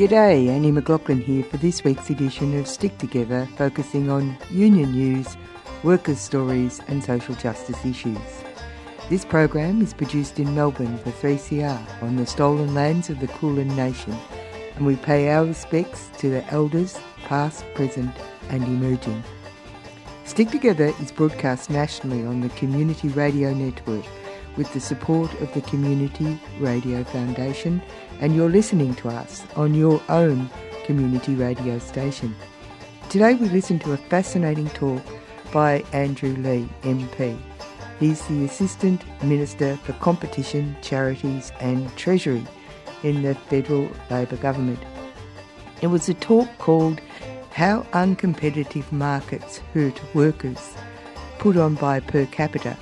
G'day, Annie McLaughlin here for this week's edition of Stick Together, focusing on union news, workers' stories, and social justice issues. This program is produced in Melbourne for 3CR on the stolen lands of the Kulin Nation, and we pay our respects to the elders, past, present, and emerging. Stick Together is broadcast nationally on the Community Radio Network with the support of the Community Radio Foundation, and you're listening to us on your own community radio station. Today we listen to a fascinating talk by Andrew Leigh, MP. He's the Assistant Minister for Competition, Charities and Treasury in the Federal Labor Government. It was a talk called How Uncompetitive Markets Hurt Workers, put on by Per Capita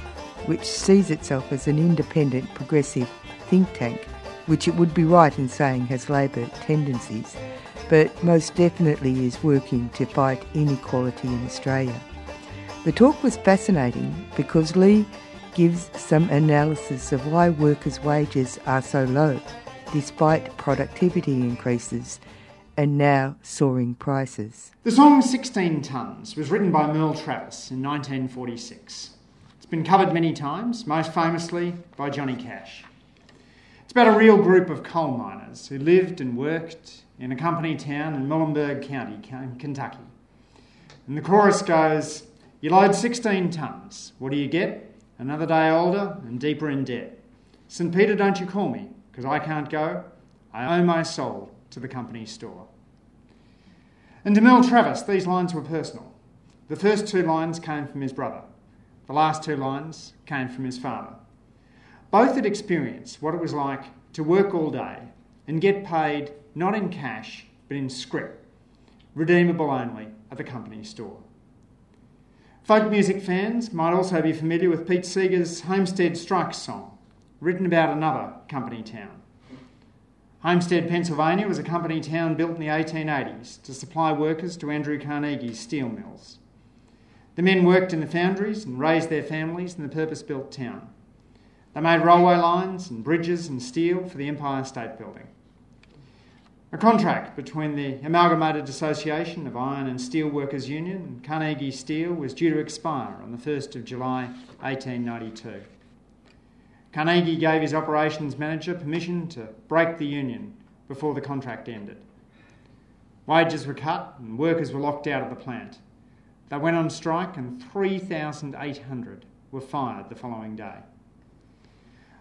which sees itself as an independent, progressive think tank, which it would be right in saying has Labor tendencies, but most definitely is working to fight inequality in Australia. The talk was fascinating because Leigh gives some analysis of why workers' wages are so low, despite productivity increases and now soaring prices. The song 16 Tons was written by Merle Travis in 1946 been covered many times, most famously by Johnny Cash. It's about a real group of coal miners who lived and worked in a company town in Muhlenberg County, Kentucky. And the chorus goes, You load 16 tonnes. What do you get? Another day older and deeper in debt. St. Peter, don't you call me, because I can't go. I owe my soul to the company store. And to Merle Travis, these lines were personal. The first two lines came from his brother. The last two lines came from his father. Both had experienced what it was like to work all day and get paid not in cash but in scrip, redeemable only at the company store. Folk music fans might also be familiar with Pete Seeger's Homestead Strikes song, written about another company town. Homestead, Pennsylvania was a company town built in the 1880s to supply workers to Andrew Carnegie's steel mills. The men worked in the foundries and raised their families in the purpose built town. They made railway lines and bridges and steel for the Empire State Building. A contract between the Amalgamated Association of Iron and Steel Workers Union and Carnegie Steel was due to expire on the 1st of July 1892. Carnegie gave his operations manager permission to break the union before the contract ended. Wages were cut and workers were locked out of the plant. They went on strike and 3,800 were fired the following day.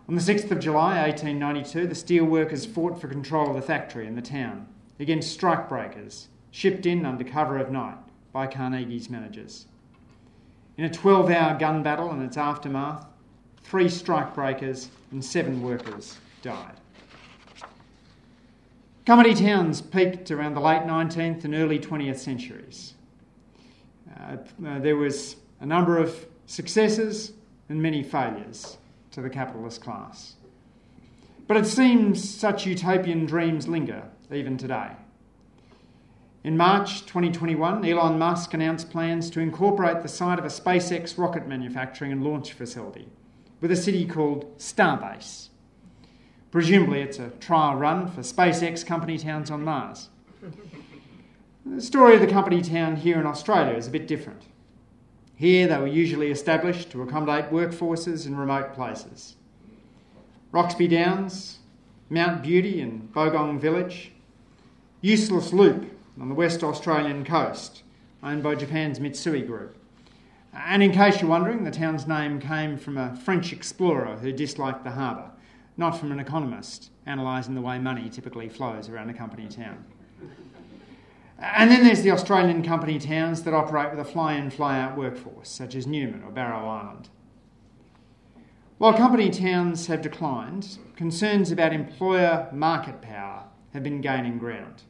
On the 6th of July 1892, the steelworkers fought for control of the factory and the town against strikebreakers shipped in under cover of night by Carnegie's managers. In a 12 hour gun battle and its aftermath, three strikebreakers and seven workers died. Company towns peaked around the late 19th and early 20th centuries. Uh, uh, there was a number of successes and many failures to the capitalist class. But it seems such utopian dreams linger even today. In March 2021, Elon Musk announced plans to incorporate the site of a SpaceX rocket manufacturing and launch facility with a city called Starbase. Presumably, it's a trial run for SpaceX company towns on Mars. The story of the company town here in Australia is a bit different. Here, they were usually established to accommodate workforces in remote places. Roxby Downs, Mount Beauty and Bogong Village, Useless Loop on the West Australian coast, owned by Japan's Mitsui Group. And in case you're wondering, the town's name came from a French explorer who disliked the harbour, not from an economist analysing the way money typically flows around a company town. And then there's the Australian company towns that operate with a fly in, fly out workforce, such as Newman or Barrow Island. While company towns have declined, concerns about employer market power have been gaining ground.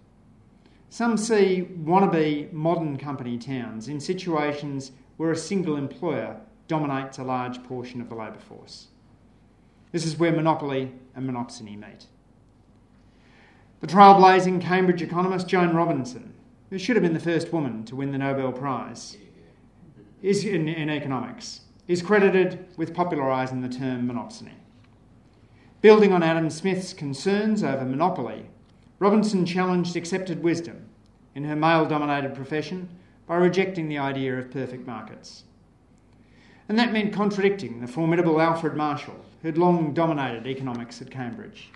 Some see wannabe modern company towns in situations where a single employer dominates a large portion of the labour force. This is where monopoly and monopsony meet. The trailblazing Cambridge economist Joan Robinson who should have been the first woman to win the Nobel Prize is in, in economics, is credited with popularising the term monopsony. Building on Adam Smith's concerns over monopoly, Robinson challenged accepted wisdom in her male dominated profession by rejecting the idea of perfect markets. And that meant contradicting the formidable Alfred Marshall, who'd long dominated economics at Cambridge.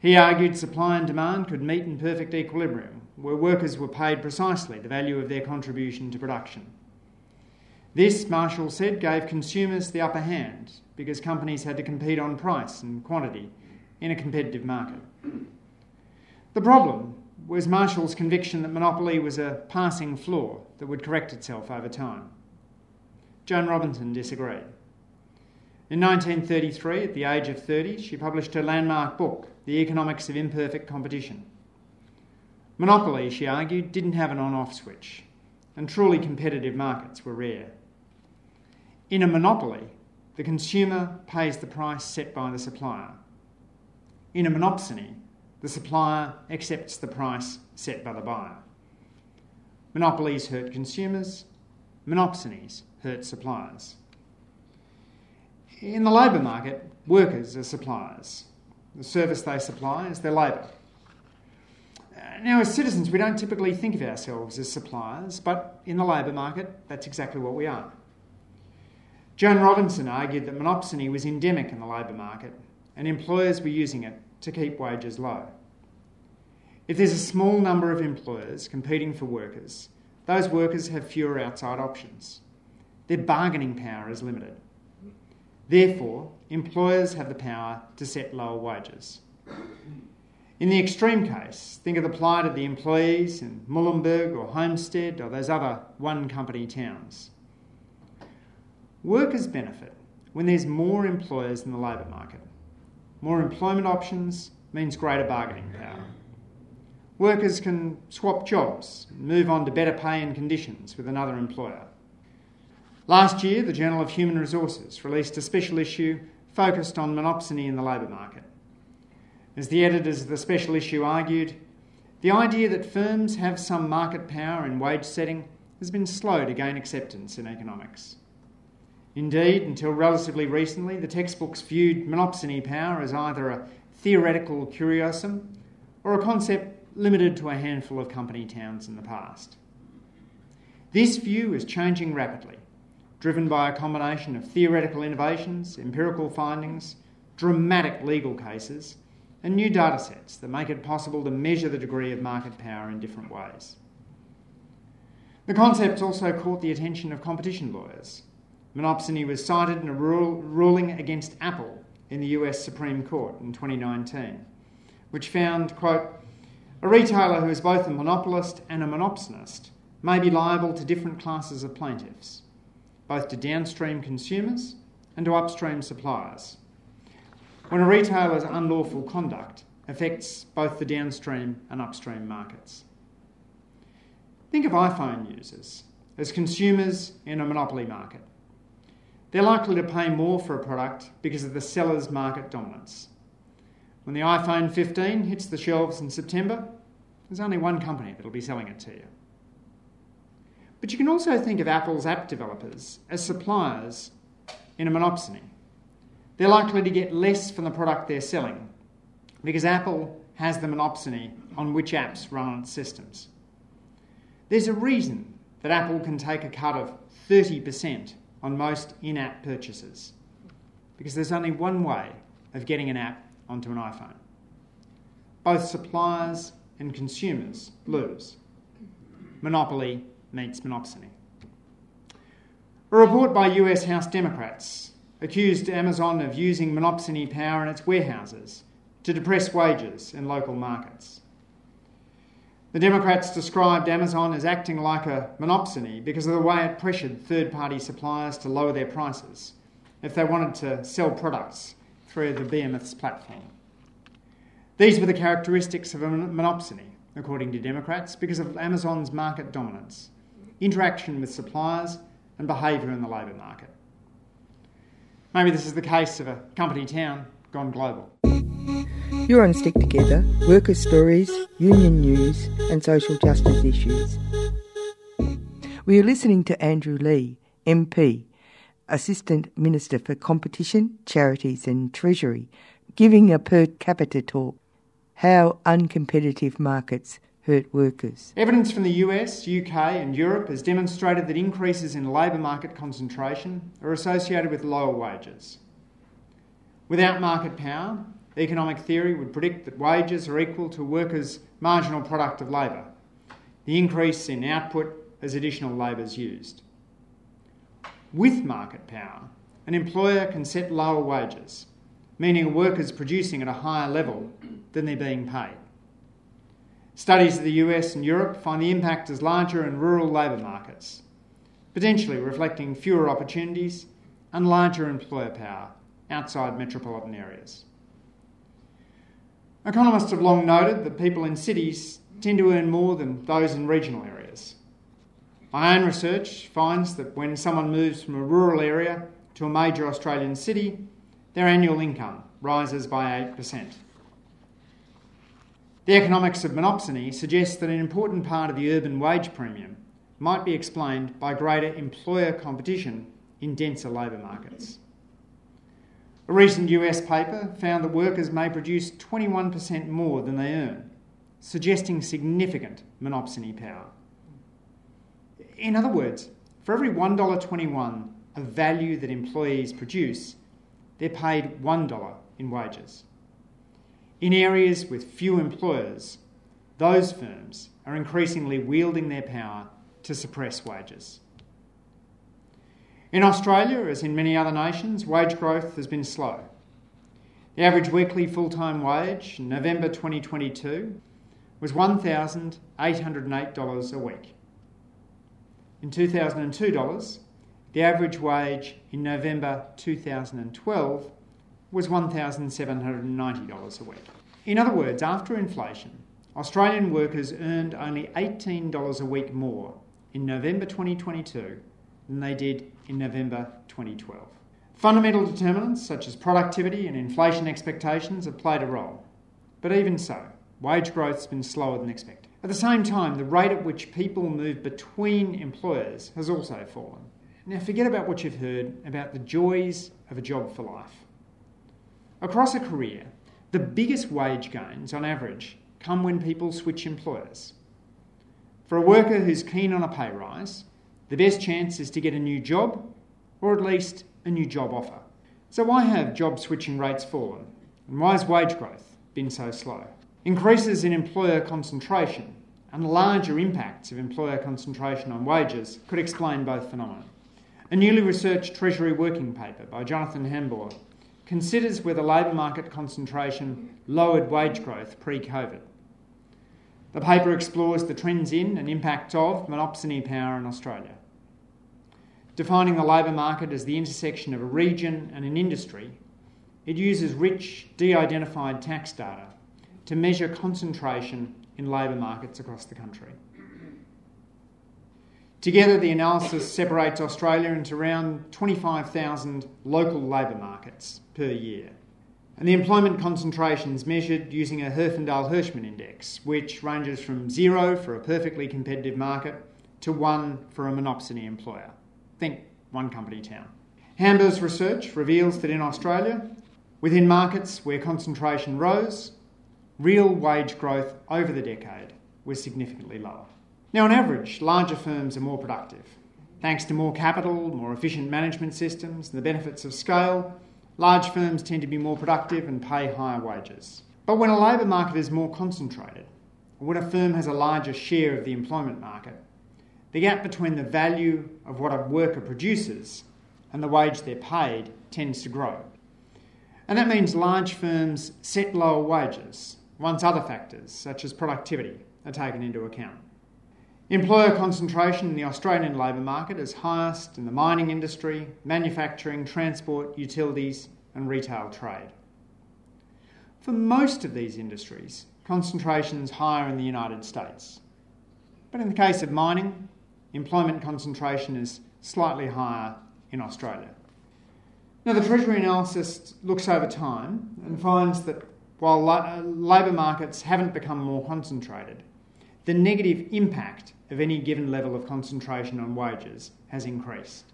He argued supply and demand could meet in perfect equilibrium, where workers were paid precisely the value of their contribution to production. This, Marshall said, gave consumers the upper hand because companies had to compete on price and quantity in a competitive market. The problem was Marshall's conviction that monopoly was a passing flaw that would correct itself over time. Joan Robinson disagreed. In 1933, at the age of 30, she published her landmark book, The Economics of Imperfect Competition. Monopoly, she argued, didn't have an on off switch, and truly competitive markets were rare. In a monopoly, the consumer pays the price set by the supplier. In a monopsony, the supplier accepts the price set by the buyer. Monopolies hurt consumers, monopsonies hurt suppliers. In the labour market, workers are suppliers. The service they supply is their labour. Now, as citizens, we don't typically think of ourselves as suppliers, but in the labour market, that's exactly what we are. Joan Robinson argued that monopsony was endemic in the labour market and employers were using it to keep wages low. If there's a small number of employers competing for workers, those workers have fewer outside options. Their bargaining power is limited. Therefore, employers have the power to set lower wages. In the extreme case, think of the plight of the employees in Muhlenberg or Homestead or those other one company towns. Workers benefit when there's more employers in the labour market. More employment options means greater bargaining power. Workers can swap jobs and move on to better pay and conditions with another employer. Last year, the Journal of Human Resources released a special issue focused on monopsony in the labour market. As the editors of the special issue argued, the idea that firms have some market power in wage setting has been slow to gain acceptance in economics. Indeed, until relatively recently, the textbooks viewed monopsony power as either a theoretical curiosum or a concept limited to a handful of company towns in the past. This view is changing rapidly, driven by a combination of theoretical innovations, empirical findings, dramatic legal cases, and new data sets that make it possible to measure the degree of market power in different ways. The concepts also caught the attention of competition lawyers. Monopsony was cited in a ruling against Apple in the US Supreme Court in 2019, which found, quote, a retailer who is both a monopolist and a monopsonist may be liable to different classes of plaintiffs, both to downstream consumers and to upstream suppliers when a retailer's unlawful conduct affects both the downstream and upstream markets. Think of iPhone users as consumers in a monopoly market. They're likely to pay more for a product because of the seller's market dominance. When the iPhone 15 hits the shelves in September, there's only one company that'll be selling it to you. But you can also think of Apple's app developers as suppliers in a monopsony they're likely to get less from the product they're selling because Apple has the monopsony on which apps run on its systems. There's a reason that Apple can take a cut of 30% on most in app purchases because there's only one way of getting an app onto an iPhone. Both suppliers and consumers lose. Monopoly meets monopsony. A report by US House Democrats accused Amazon of using monopsony power in its warehouses to depress wages in local markets. The Democrats described Amazon as acting like a monopsony because of the way it pressured third party suppliers to lower their prices if they wanted to sell products through the behemoth's platform. These were the characteristics of a monopsony, according to Democrats, because of Amazon's market dominance, interaction with suppliers, and behaviour in the labour market. Maybe this is the case of a company town gone global. You're on Stick Together, workers' stories, union news, and social justice issues. We are listening to Andrew Leigh, MP, Assistant Minister for Competition, Charities and Treasury, giving a per capita talk. how uncompetitive markets hurt workers. Evidence from the US, UK, and Europe has demonstrated that increases in labour market concentration are associated with lower wages. Without market power, economic theory would predict that wages are equal to workers' marginal product of labour, the increase in output as additional labour is used. With market power, an employer can set lower wages, meaning a worker is producing at a higher level than they're being paid. Studies of the US and Europe find the impact as larger in rural labour markets, potentially reflecting fewer opportunities and larger employer power outside metropolitan areas. Economists have long noted that people in cities tend to earn more than those in regional areas. My own research finds that when someone moves from a rural area to a major Australian city, their annual income rises by 8%. The economics of monopsony suggests that an important part of the urban wage premium might be explained by greater employer competition in denser labour markets. A recent US paper found that workers may produce 21% more than they earn, suggesting significant monopsony power. In other words, for every $1.21 of value that employees produce, they're paid $1 in wages. In areas with few employers, those firms are increasingly wielding their power to suppress wages. In Australia, as in many other nations, wage growth has been slow. The average weekly full time wage in November 2022 was $1,808 a week. In 2002 dollars, the average wage in November 2012 was $1,790 a week. In other words, after inflation, Australian workers earned only $18 a week more in November 2022 than they did in November 2012. Fundamental determinants such as productivity and inflation expectations have played a role, but even so, wage growth has been slower than expected. At the same time, the rate at which people move between employers has also fallen. Now, forget about what you've heard about the joys of a job for life. Across a career, the biggest wage gains on average come when people switch employers. For a worker who's keen on a pay rise, the best chance is to get a new job or at least a new job offer. So, why have job switching rates fallen? And why has wage growth been so slow? Increases in employer concentration and larger impacts of employer concentration on wages could explain both phenomena. A newly researched Treasury working paper by Jonathan Hambur considers whether labour market concentration lowered wage growth pre COVID. The paper explores the trends in and impacts of monopsony power in Australia. Defining the labour market as the intersection of a region and an industry, it uses rich, de identified tax data to measure concentration in labour markets across the country. Together, the analysis separates Australia into around 25,000 local labour markets per year. And the employment concentration is measured using a Herfindahl Hirschman index, which ranges from zero for a perfectly competitive market to one for a monopsony employer. Think one company town. Hambur's research reveals that in Australia, within markets where concentration rose, real wage growth over the decade was significantly lower. Now, on average, larger firms are more productive. Thanks to more capital, more efficient management systems, and the benefits of scale, large firms tend to be more productive and pay higher wages. But when a labour market is more concentrated, or when a firm has a larger share of the employment market, the gap between the value of what a worker produces and the wage they're paid tends to grow. And that means large firms set lower wages once other factors, such as productivity, are taken into account. Employer concentration in the Australian labour market is highest in the mining industry, manufacturing, transport, utilities, and retail trade. For most of these industries, concentration is higher in the United States. But in the case of mining, employment concentration is slightly higher in Australia. Now, the Treasury analysis looks over time and finds that while labour markets haven't become more concentrated, the negative impact of any given level of concentration on wages has increased.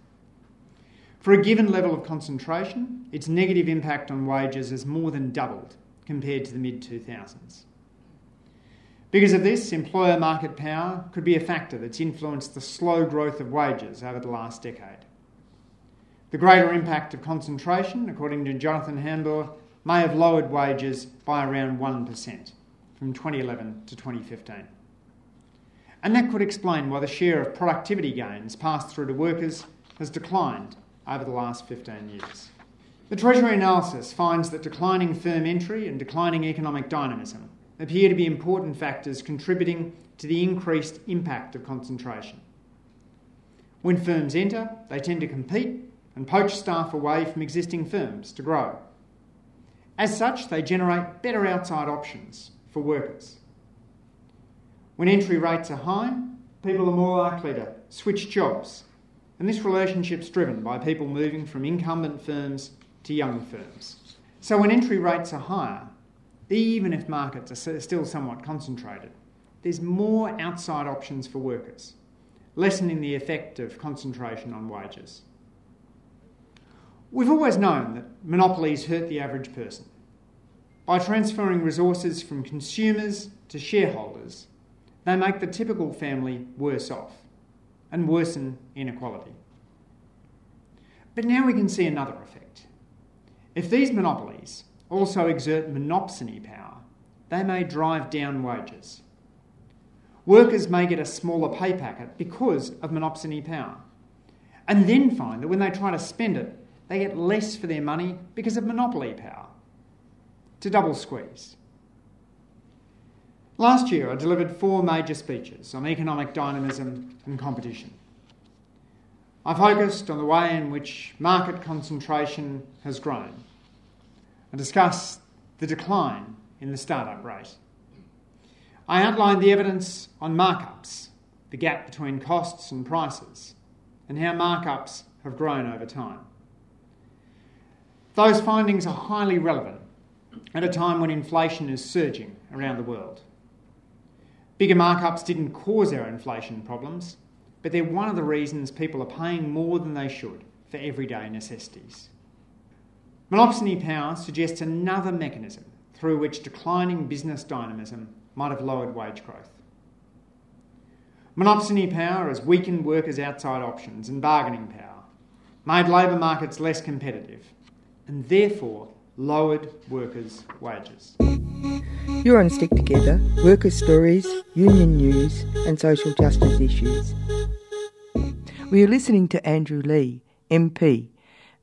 For a given level of concentration, its negative impact on wages has more than doubled compared to the mid 2000s. Because of this, employer market power could be a factor that's influenced the slow growth of wages over the last decade. The greater impact of concentration, according to Jonathan Hambur, may have lowered wages by around 1% from 2011 to 2015. And that could explain why the share of productivity gains passed through to workers has declined over the last 15 years. The Treasury analysis finds that declining firm entry and declining economic dynamism appear to be important factors contributing to the increased impact of concentration. When firms enter, they tend to compete and poach staff away from existing firms to grow. As such, they generate better outside options for workers. When entry rates are high, people are more likely to switch jobs, and this relationship is driven by people moving from incumbent firms to young firms. So when entry rates are higher, even if markets are still somewhat concentrated, there's more outside options for workers, lessening the effect of concentration on wages. We've always known that monopolies hurt the average person. By transferring resources from consumers to shareholders, they make the typical family worse off and worsen inequality. But now we can see another effect. If these monopolies also exert monopsony power, they may drive down wages. Workers may get a smaller pay packet because of monopsony power, and then find that when they try to spend it, they get less for their money because of monopoly power. To double squeeze. Last year, I delivered four major speeches on economic dynamism and competition. I focused on the way in which market concentration has grown and discussed the decline in the startup rate. I outlined the evidence on markups, the gap between costs and prices, and how markups have grown over time. Those findings are highly relevant at a time when inflation is surging around the world. Bigger markups didn't cause our inflation problems, but they're one of the reasons people are paying more than they should for everyday necessities. Monopsony power suggests another mechanism through which declining business dynamism might have lowered wage growth. Monopsony power has weakened workers' outside options and bargaining power, made labour markets less competitive, and therefore lowered workers' wages. You're on Stick Together, workers' stories, union news, and social justice issues. We are listening to Andrew Leigh, MP,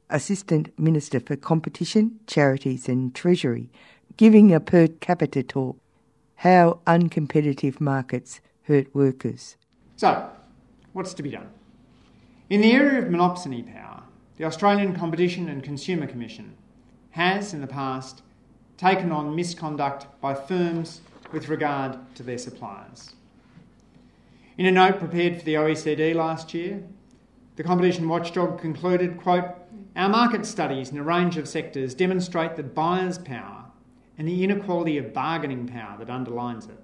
Assistant Minister for Competition, Charities and Treasury, giving a per capita talk How Uncompetitive Markets Hurt Workers. So, what's to be done? In the area of monopsony power, the Australian Competition and Consumer Commission has, in the past, taken on misconduct by firms with regard to their suppliers. In a note prepared for the OECD last year, the competition watchdog concluded, quote, Our market studies in a range of sectors demonstrate that buyers' power and the inequality of bargaining power that underlines it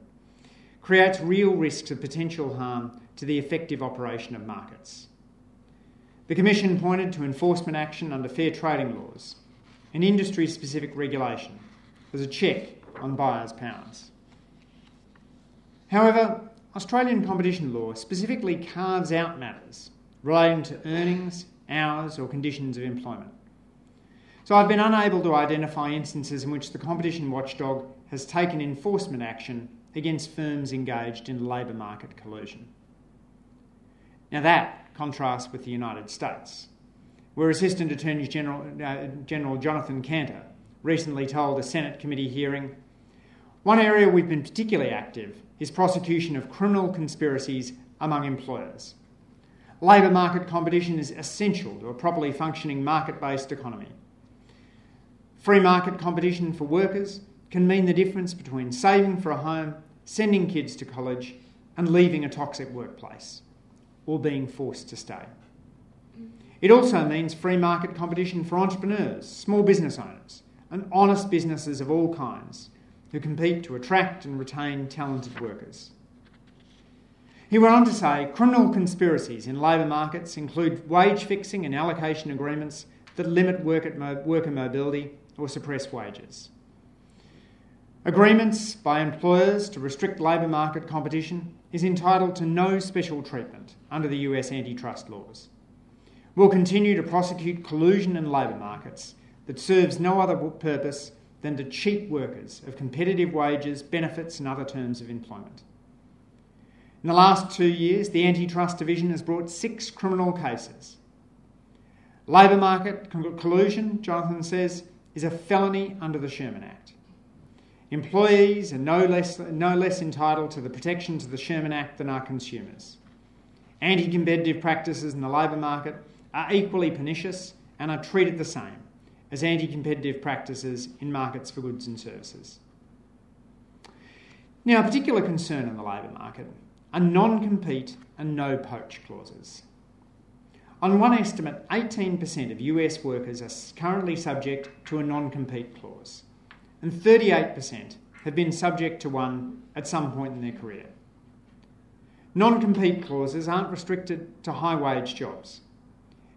creates real risks of potential harm to the effective operation of markets. The Commission pointed to enforcement action under fair trading laws and industry specific regulation as a check on buyers' powers. However, Australian competition law specifically carves out matters relating to earnings, hours, or conditions of employment. So I've been unable to identify instances in which the competition watchdog has taken enforcement action against firms engaged in labour market collusion. Now, that contrasts with the United States, where Assistant Attorney General, uh, General Jonathan Kanter recently told a Senate committee hearing one area we've been particularly active is prosecution of criminal conspiracies among employers. Labour market competition is essential to a properly functioning market based economy. Free market competition for workers can mean the difference between saving for a home, sending kids to college, and leaving a toxic workplace or being forced to stay. It also means free market competition for entrepreneurs, small business owners, and honest businesses of all kinds who compete to attract and retain talented workers. He went on to say criminal conspiracies in labour markets include wage fixing and allocation agreements that limit worker mobility or suppress wages. Agreements by employers to restrict labour market competition is entitled to no special treatment under the US antitrust laws. We'll continue to prosecute collusion in labour markets that serves no other purpose than to cheat workers of competitive wages, benefits, and other terms of employment. In the last two years, the Antitrust Division has brought six criminal cases. Labour market collusion, Jonathan says, is a felony under the Sherman Act. Employees are no less, no less entitled to the protections of the Sherman Act than are consumers. Anti competitive practices in the labour market are equally pernicious and are treated the same as anti competitive practices in markets for goods and services. Now, a particular concern in the labour market are non compete and no poach clauses. On one estimate, 18% of US workers are currently subject to a non compete clause, and 38% have been subject to one at some point in their career. Non compete clauses aren't restricted to high wage jobs.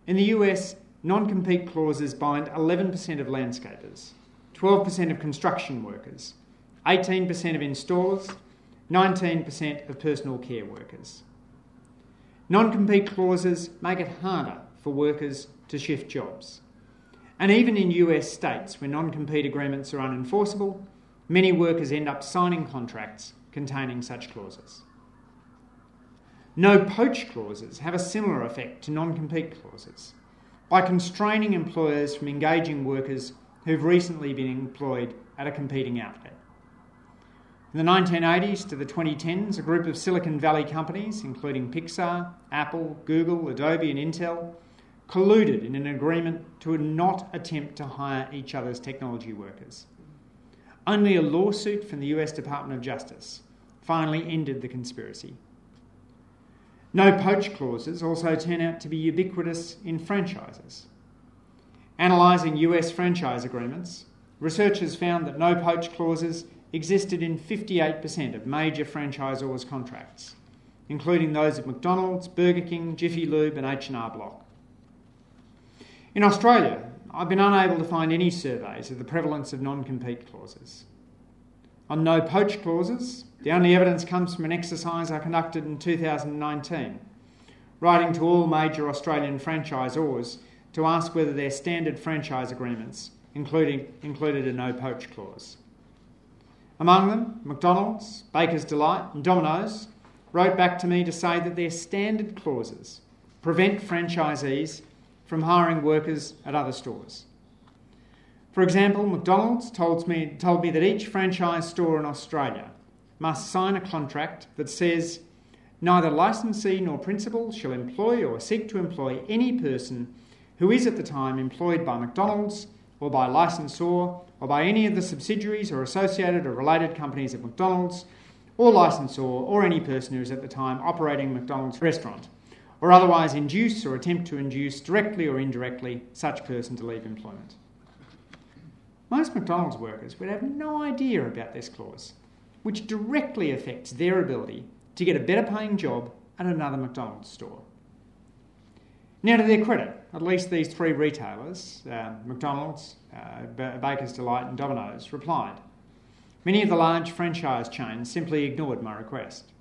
In the US, non compete clauses bind 11% of landscapers, 12% of construction workers, 18% of installers, 19% of personal care workers. Non compete clauses make it harder for workers to shift jobs. And even in US states where non compete agreements are unenforceable, many workers end up signing contracts containing such clauses. No poach clauses have a similar effect to non compete clauses by constraining employers from engaging workers who've recently been employed at a competing outfit. In the 1980s to the 2010s, a group of Silicon Valley companies, including Pixar, Apple, Google, Adobe, and Intel, colluded in an agreement to not attempt to hire each other's technology workers. Only a lawsuit from the US Department of Justice finally ended the conspiracy. No poach clauses also turn out to be ubiquitous in franchises. Analysing US franchise agreements, researchers found that no poach clauses existed in 58% of major franchisors' contracts, including those of McDonald's, Burger King, Jiffy Lube, and H&R Block. In Australia, I've been unable to find any surveys of the prevalence of non-compete clauses. On no poach clauses, the only evidence comes from an exercise I conducted in 2019, writing to all major Australian franchisors to ask whether their standard franchise agreements included, included a no poach clause. Among them, McDonald's, Baker's Delight, and Domino's wrote back to me to say that their standard clauses prevent franchisees from hiring workers at other stores. For example, McDonald's told me, told me that each franchise store in Australia must sign a contract that says neither licensee nor principal shall employ or seek to employ any person who is at the time employed by McDonald's or by licensor or by any of the subsidiaries or associated or related companies of McDonald's or licensor or any person who is at the time operating McDonald's restaurant, or otherwise induce or attempt to induce directly or indirectly such person to leave employment. Most McDonald's workers would have no idea about this clause, which directly affects their ability to get a better paying job at another McDonald's store. Now, to their credit, at least these three retailers, uh, McDonald's, uh, Baker's Delight, and Domino's, replied. Many of the large franchise chains simply ignored my request.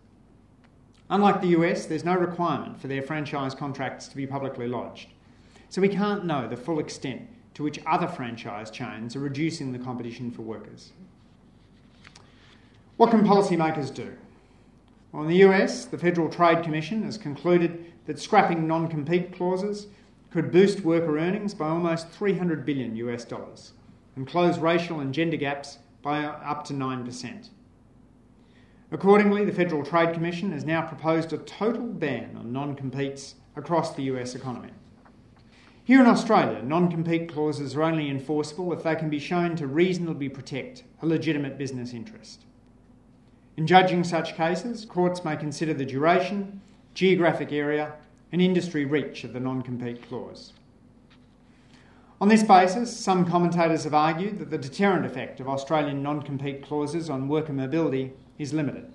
Unlike the US, there's no requirement for their franchise contracts to be publicly lodged, so we can't know the full extent to which other franchise chains are reducing the competition for workers. What can policymakers do? Well, in the US, the Federal Trade Commission has concluded that scrapping non compete clauses could boost worker earnings by almost 300 billion US dollars and close racial and gender gaps by up to 9%. Accordingly, the Federal Trade Commission has now proposed a total ban on non competes across the US economy. Here in Australia, non compete clauses are only enforceable if they can be shown to reasonably protect a legitimate business interest. In judging such cases, courts may consider the duration, geographic area, and industry reach of the non compete clause. On this basis, some commentators have argued that the deterrent effect of Australian non compete clauses on worker mobility is limited.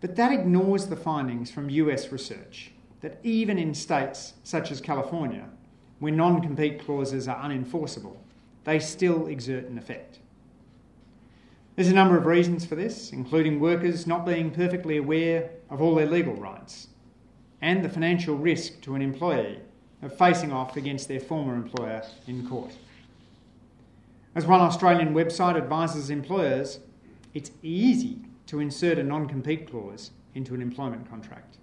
But that ignores the findings from US research that even in states such as California, where non compete clauses are unenforceable, they still exert an effect. There's a number of reasons for this, including workers not being perfectly aware of all their legal rights and the financial risk to an employee of facing off against their former employer in court. As one Australian website advises employers, it's easy to insert a non compete clause into an employment contract.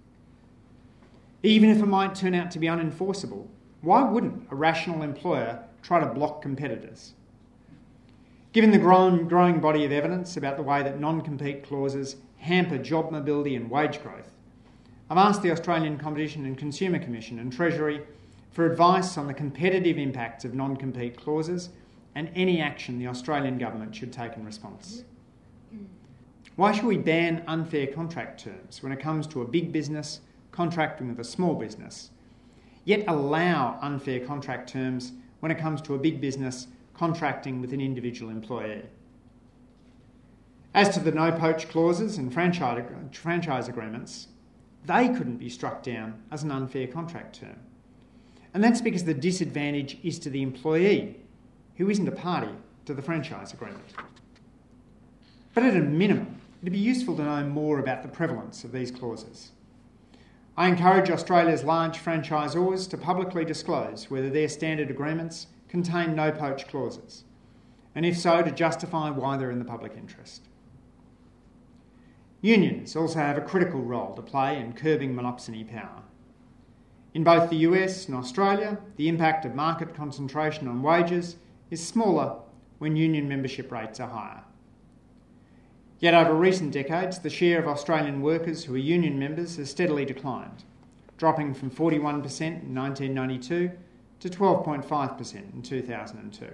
Even if it might turn out to be unenforceable, why wouldn't a rational employer try to block competitors? Given the growing, growing body of evidence about the way that non compete clauses hamper job mobility and wage growth, I've asked the Australian Competition and Consumer Commission and Treasury for advice on the competitive impacts of non compete clauses and any action the Australian Government should take in response. Why should we ban unfair contract terms when it comes to a big business contracting with a small business, yet allow unfair contract terms when it comes to a big business contracting with an individual employee. As to the no poach clauses and franchise, agreements, they couldn't be struck down as an unfair contract term. And that's because the disadvantage is to the employee, who isn't a party to the franchise agreement. But at a minimum, it'd be useful to know more about the prevalence of these clauses. I encourage Australia's large franchisors to publicly disclose whether their standard agreements contain no poach clauses, and if so, to justify why they're in the public interest. Unions also have a critical role to play in curbing monopsony power. In both the US and Australia, the impact of market concentration on wages is smaller when union membership rates are higher. Yet over recent decades, the share of Australian workers who are union members has steadily declined, dropping from 41% in 1992 to 12.5% in 2002.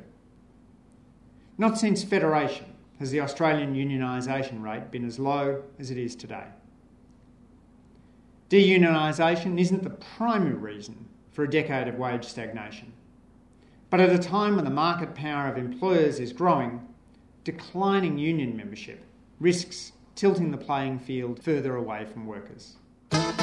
Not since Federation has the Australian unionisation rate been as low as it is today. Deunionisation isn't the primary reason for a decade of wage stagnation. But at a time when the market power of employers is growing, declining union membership risks tilting the playing field further away from workers. Some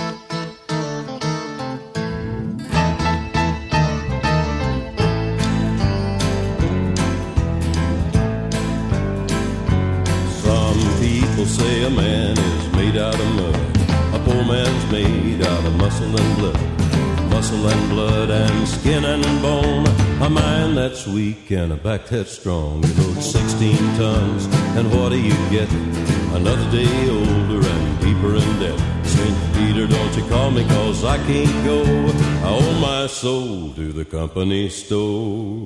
people say a man is made out of mud. A poor man's made out of muscle and blood. Muscle and blood and skin and bone. A mind that's weak and a back that's strong. You load 16 tons, and what do you get? Another day older and deeper in debt. St. Peter, don't you call me, cause I can't go. I owe my soul to the company store.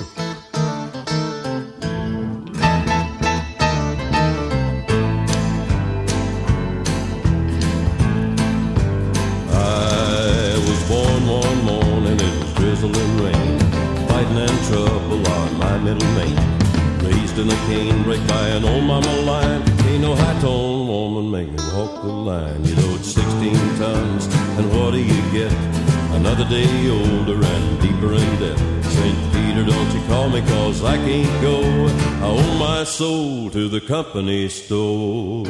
Soul to the company store.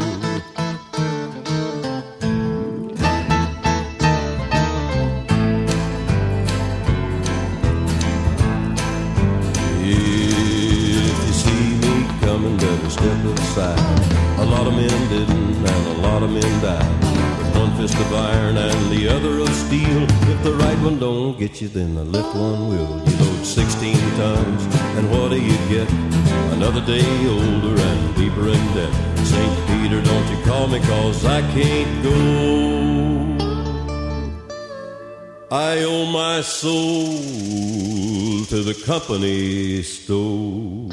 Step aside. A lot of men didn't, and a lot of men died. With one fist of iron and the other of steel. If the right one don't get you, then the left one will. You load 16 tons, and what do you get? Another day older and deeper in debt. St. Peter, don't you call me, cause I can't go. I owe my soul to the company store.